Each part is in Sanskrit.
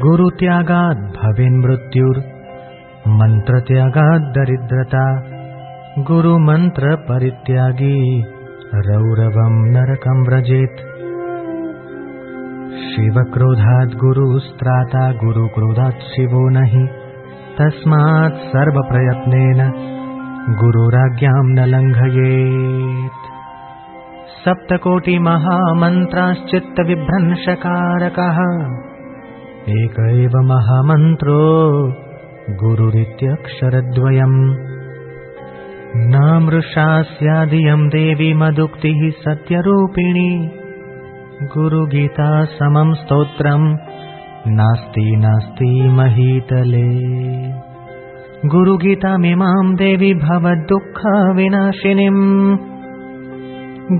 गुरुत्यागाद् भवेन्मृत्युर्मन्त्रत्यागाद् दरिद्रता। गुरुमन्त्रपरित्यागी रौरवम् नरकम् व्रजेत्। शिवक्रोधात् गुरुस्त्राता गुरुक्रोधात् शिवो न हि तस्मात् सर्वप्रयत्नेन गुरुराज्ञाम् न लङ्घयेत्। सप्तकोटिमहामन्त्राश्चित्तविभ्रंशकारकः एक एव महामन्त्रो गुरुरित्यक्षरद्वयम् न मृषा स्यादियम् देवी मदुक्तिः सत्यरूपिणी गुरुगीता समम् स्तोत्रम् नास्ति नास्ति महीतले। गुरुगीतामिमाम् देवि भवद्दुःखविनाशिनीम्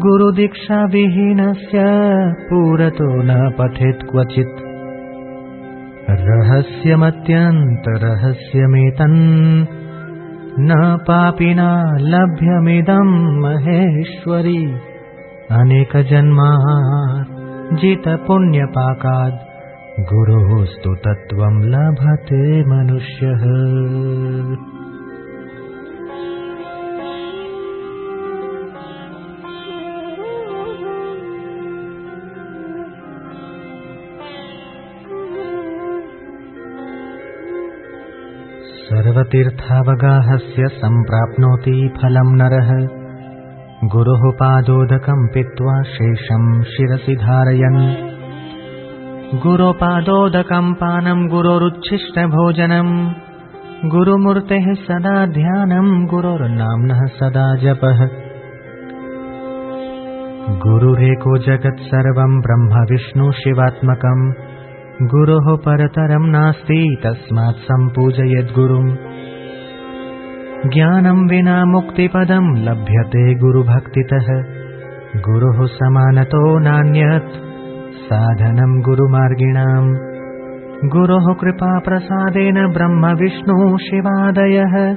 गुरुदीक्षाविहीनस्य पुरतो न पठेत् क्वचित् रहस्यमत्यन्तरहस्यमेतन् न पापिना लभ्यमिदम् महेश्वरी। अनेकजन्मा जितपुण्यपाकाद् गुरोस्तु तत्त्वम् लभते मनुष्यः सर्वतीर्थावगाहस्य सम्प्राप्नोति फलम् नरः। गुरुः पादोदकम् पित्वा शेषम् शिरसि धारयन्। गुरोपादोदकम् पानम् गुरोरुच्छिष्टभोजनम् गुरुमूर्तेः सदा ध्यानम् गुरोर्नाम्नः सदा जपः। गुरुरेको जगत् सर्वम् ब्रह्म विष्णु शिवात्मकम् गुरोः परतरम् नास्ति तस्मात् सम्पूजयेद्गुरुम् ज्ञानम् विना मुक्तिपदम् लभ्यते गुरुभक्तितः। गुरुः समानतो नान्यत् साधनम् गुरुमार्गिणाम्। गुरोः कृपाप्रसादेन ब्रह्म विष्णु शिवादयः।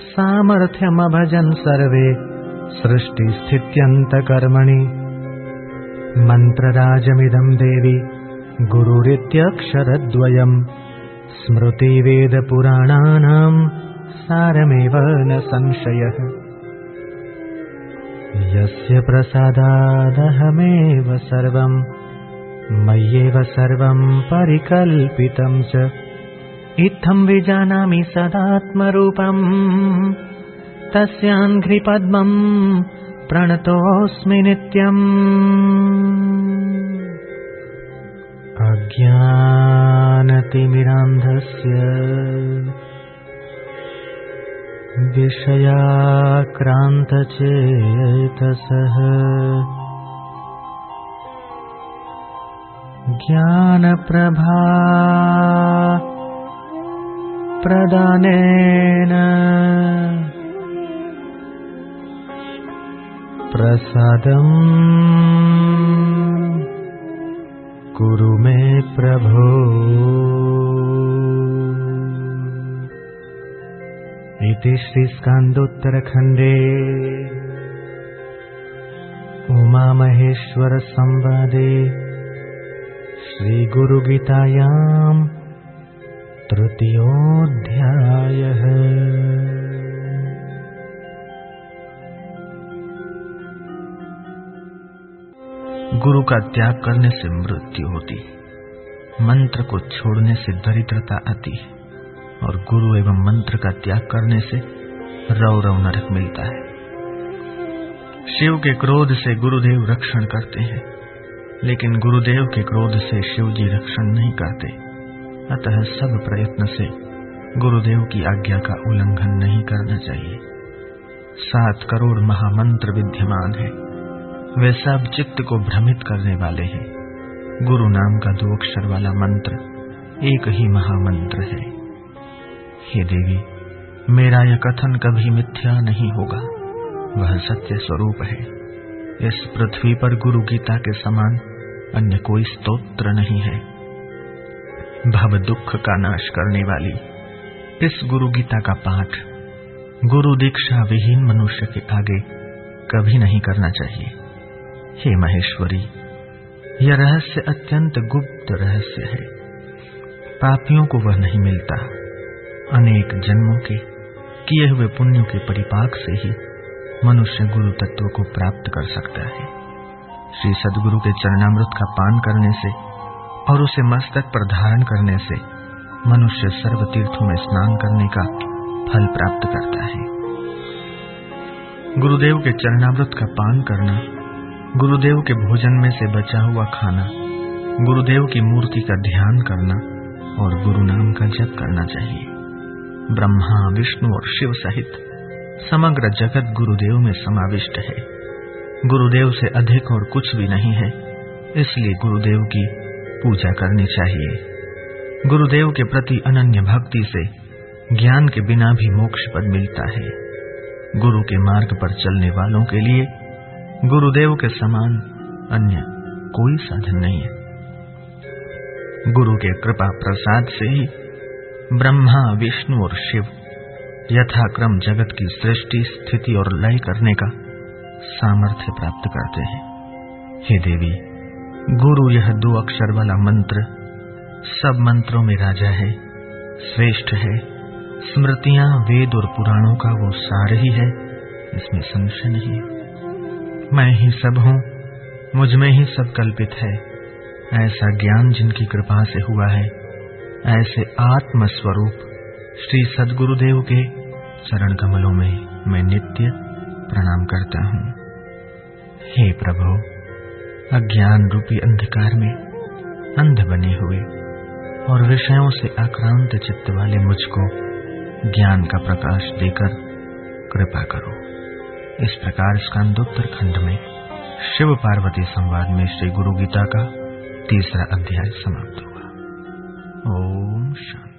सामर्थ्यमभजन् सर्वे सृष्टिस्थित्यन्तकर्मणि। मन्त्रराजमिदम् देवि गुरुरित्यक्षरद्वयम्। स्मृतिवेदपुराणानाम् सारमेव न संशयः। यस्य प्रसादादहमेव सर्वम् मय्येव सर्वम् परिकल्पितम् च। इत्थम् विजानामि सदात्मरूपम्। तस्याङ्घ्रिपद्मम् प्रणतोऽस्मि नित्यम् अज्ञानतिमिरान्धस्य विषयाक्रान्तचेतसः ज्ञानप्रभा प्रदानेन प्रसादम् कुरु मे प्रभो। इति श्रीस्कान्दोत्तरखण्डे उमामहेश्वरसंवादे श्रीगुरुगीतायाम् तृतीयोऽध्यायः गुरु का त्याग करने से मृत्यु होती, मंत्र को छोड़ने से दरिद्रता आती है और गुरु एवं मंत्र का त्याग करने से रव रव नरक मिलता है। शिव के क्रोध से गुरुदेव रक्षण करते हैं, लेकिन गुरुदेव के क्रोध से शिव जी रक्षण नहीं करते। अतः सब प्रयत्न से गुरुदेव की आज्ञा का उल्लंघन नहीं करना चाहिए। सात करोड़ महामंत्र विद्यमान है। वे सब चित्त को भ्रमित करने वाले हैं। गुरु नाम का दो अक्षर वाला मंत्र एक ही महामंत्र है। हे देवी, मेरा यह कथन कभी मिथ्या नहीं होगा। वह सत्य स्वरूप है। इस पृथ्वी पर गुरु गीता के समान अन्य कोई स्तोत्र नहीं है। भव दुख का नाश करने वाली इस गुरु गीता का पाठ गुरु दीक्षा विहीन मनुष्य के आगे कभी नहीं करना चाहिए। हे महेश्वरी, यह रहस्य अत्यंत गुप्त रहस्य है। पापियों को वह नहीं मिलता। अनेक जन्मों के, किए हुए पुण्यों के परिपाक से ही मनुष्य गुरु तत्व को प्राप्त कर सकता है। श्री सदगुरु के चरणामृत का पान करने से और उसे मस्तक पर धारण करने से मनुष्य सर्व तीर्थों में स्नान करने का फल प्राप्त करता है। गुरुदेव के चरणामृत का पान करना गुरुदेव के भोजन में से बचा हुआ खाना, गुरुदेव की मूर्ति का ध्यान करना और गुरु नाम का जप करना चाहिए। ब्रह्मा, विष्णु और शिव सहित समग्र जगत गुरुदेव में समाविष्ट है। गुरुदेव से अधिक और कुछ भी नहीं है, इसलिए गुरुदेव की पूजा करनी चाहिए। गुरुदेव के प्रति अनन्य भक्ति से ज्ञान के बिना भी मोक्ष पद मिलता है। गुरु के मार्ग पर चलने वालों के लिए गुरुदेव के समान अन्य कोई साधन नहीं है। गुरु के कृपा प्रसाद से ही ब्रह्मा, विष्णु और शिव यथाक्रम जगत की सृष्टि, स्थिति और लय करने का सामर्थ्य प्राप्त करते हैं। हे देवी, गुरु यह दो अक्षर वाला मंत्र सब मंत्रों में राजा है, श्रेष्ठ है। स्मृतियाँ वेद और पुराणों का वो सार ही है, इसमें संशय नहीं। मैं ही सब हूँ, मुझमें ही सब कल्पित है। ऐसा ज्ञान जिनकी कृपा से हुआ है, ऐसे आत्म स्वरूप श्री सदगुरुदेव के चरण कमलों में मैं नित्य प्रणाम करता हूँ। हे प्रभु, अज्ञान रूपी अंधकार में अंध बने हुए और विषयों से आक्रांत चित्त वाले मुझको ज्ञान का प्रकाश देकर कृपा करो। इस प्रकार स्कंदोत्तर खंड में शिव पार्वती संवाद में श्री गुरु गीता का तीसरा अध्याय समाप्त हुआ। ओम शांति।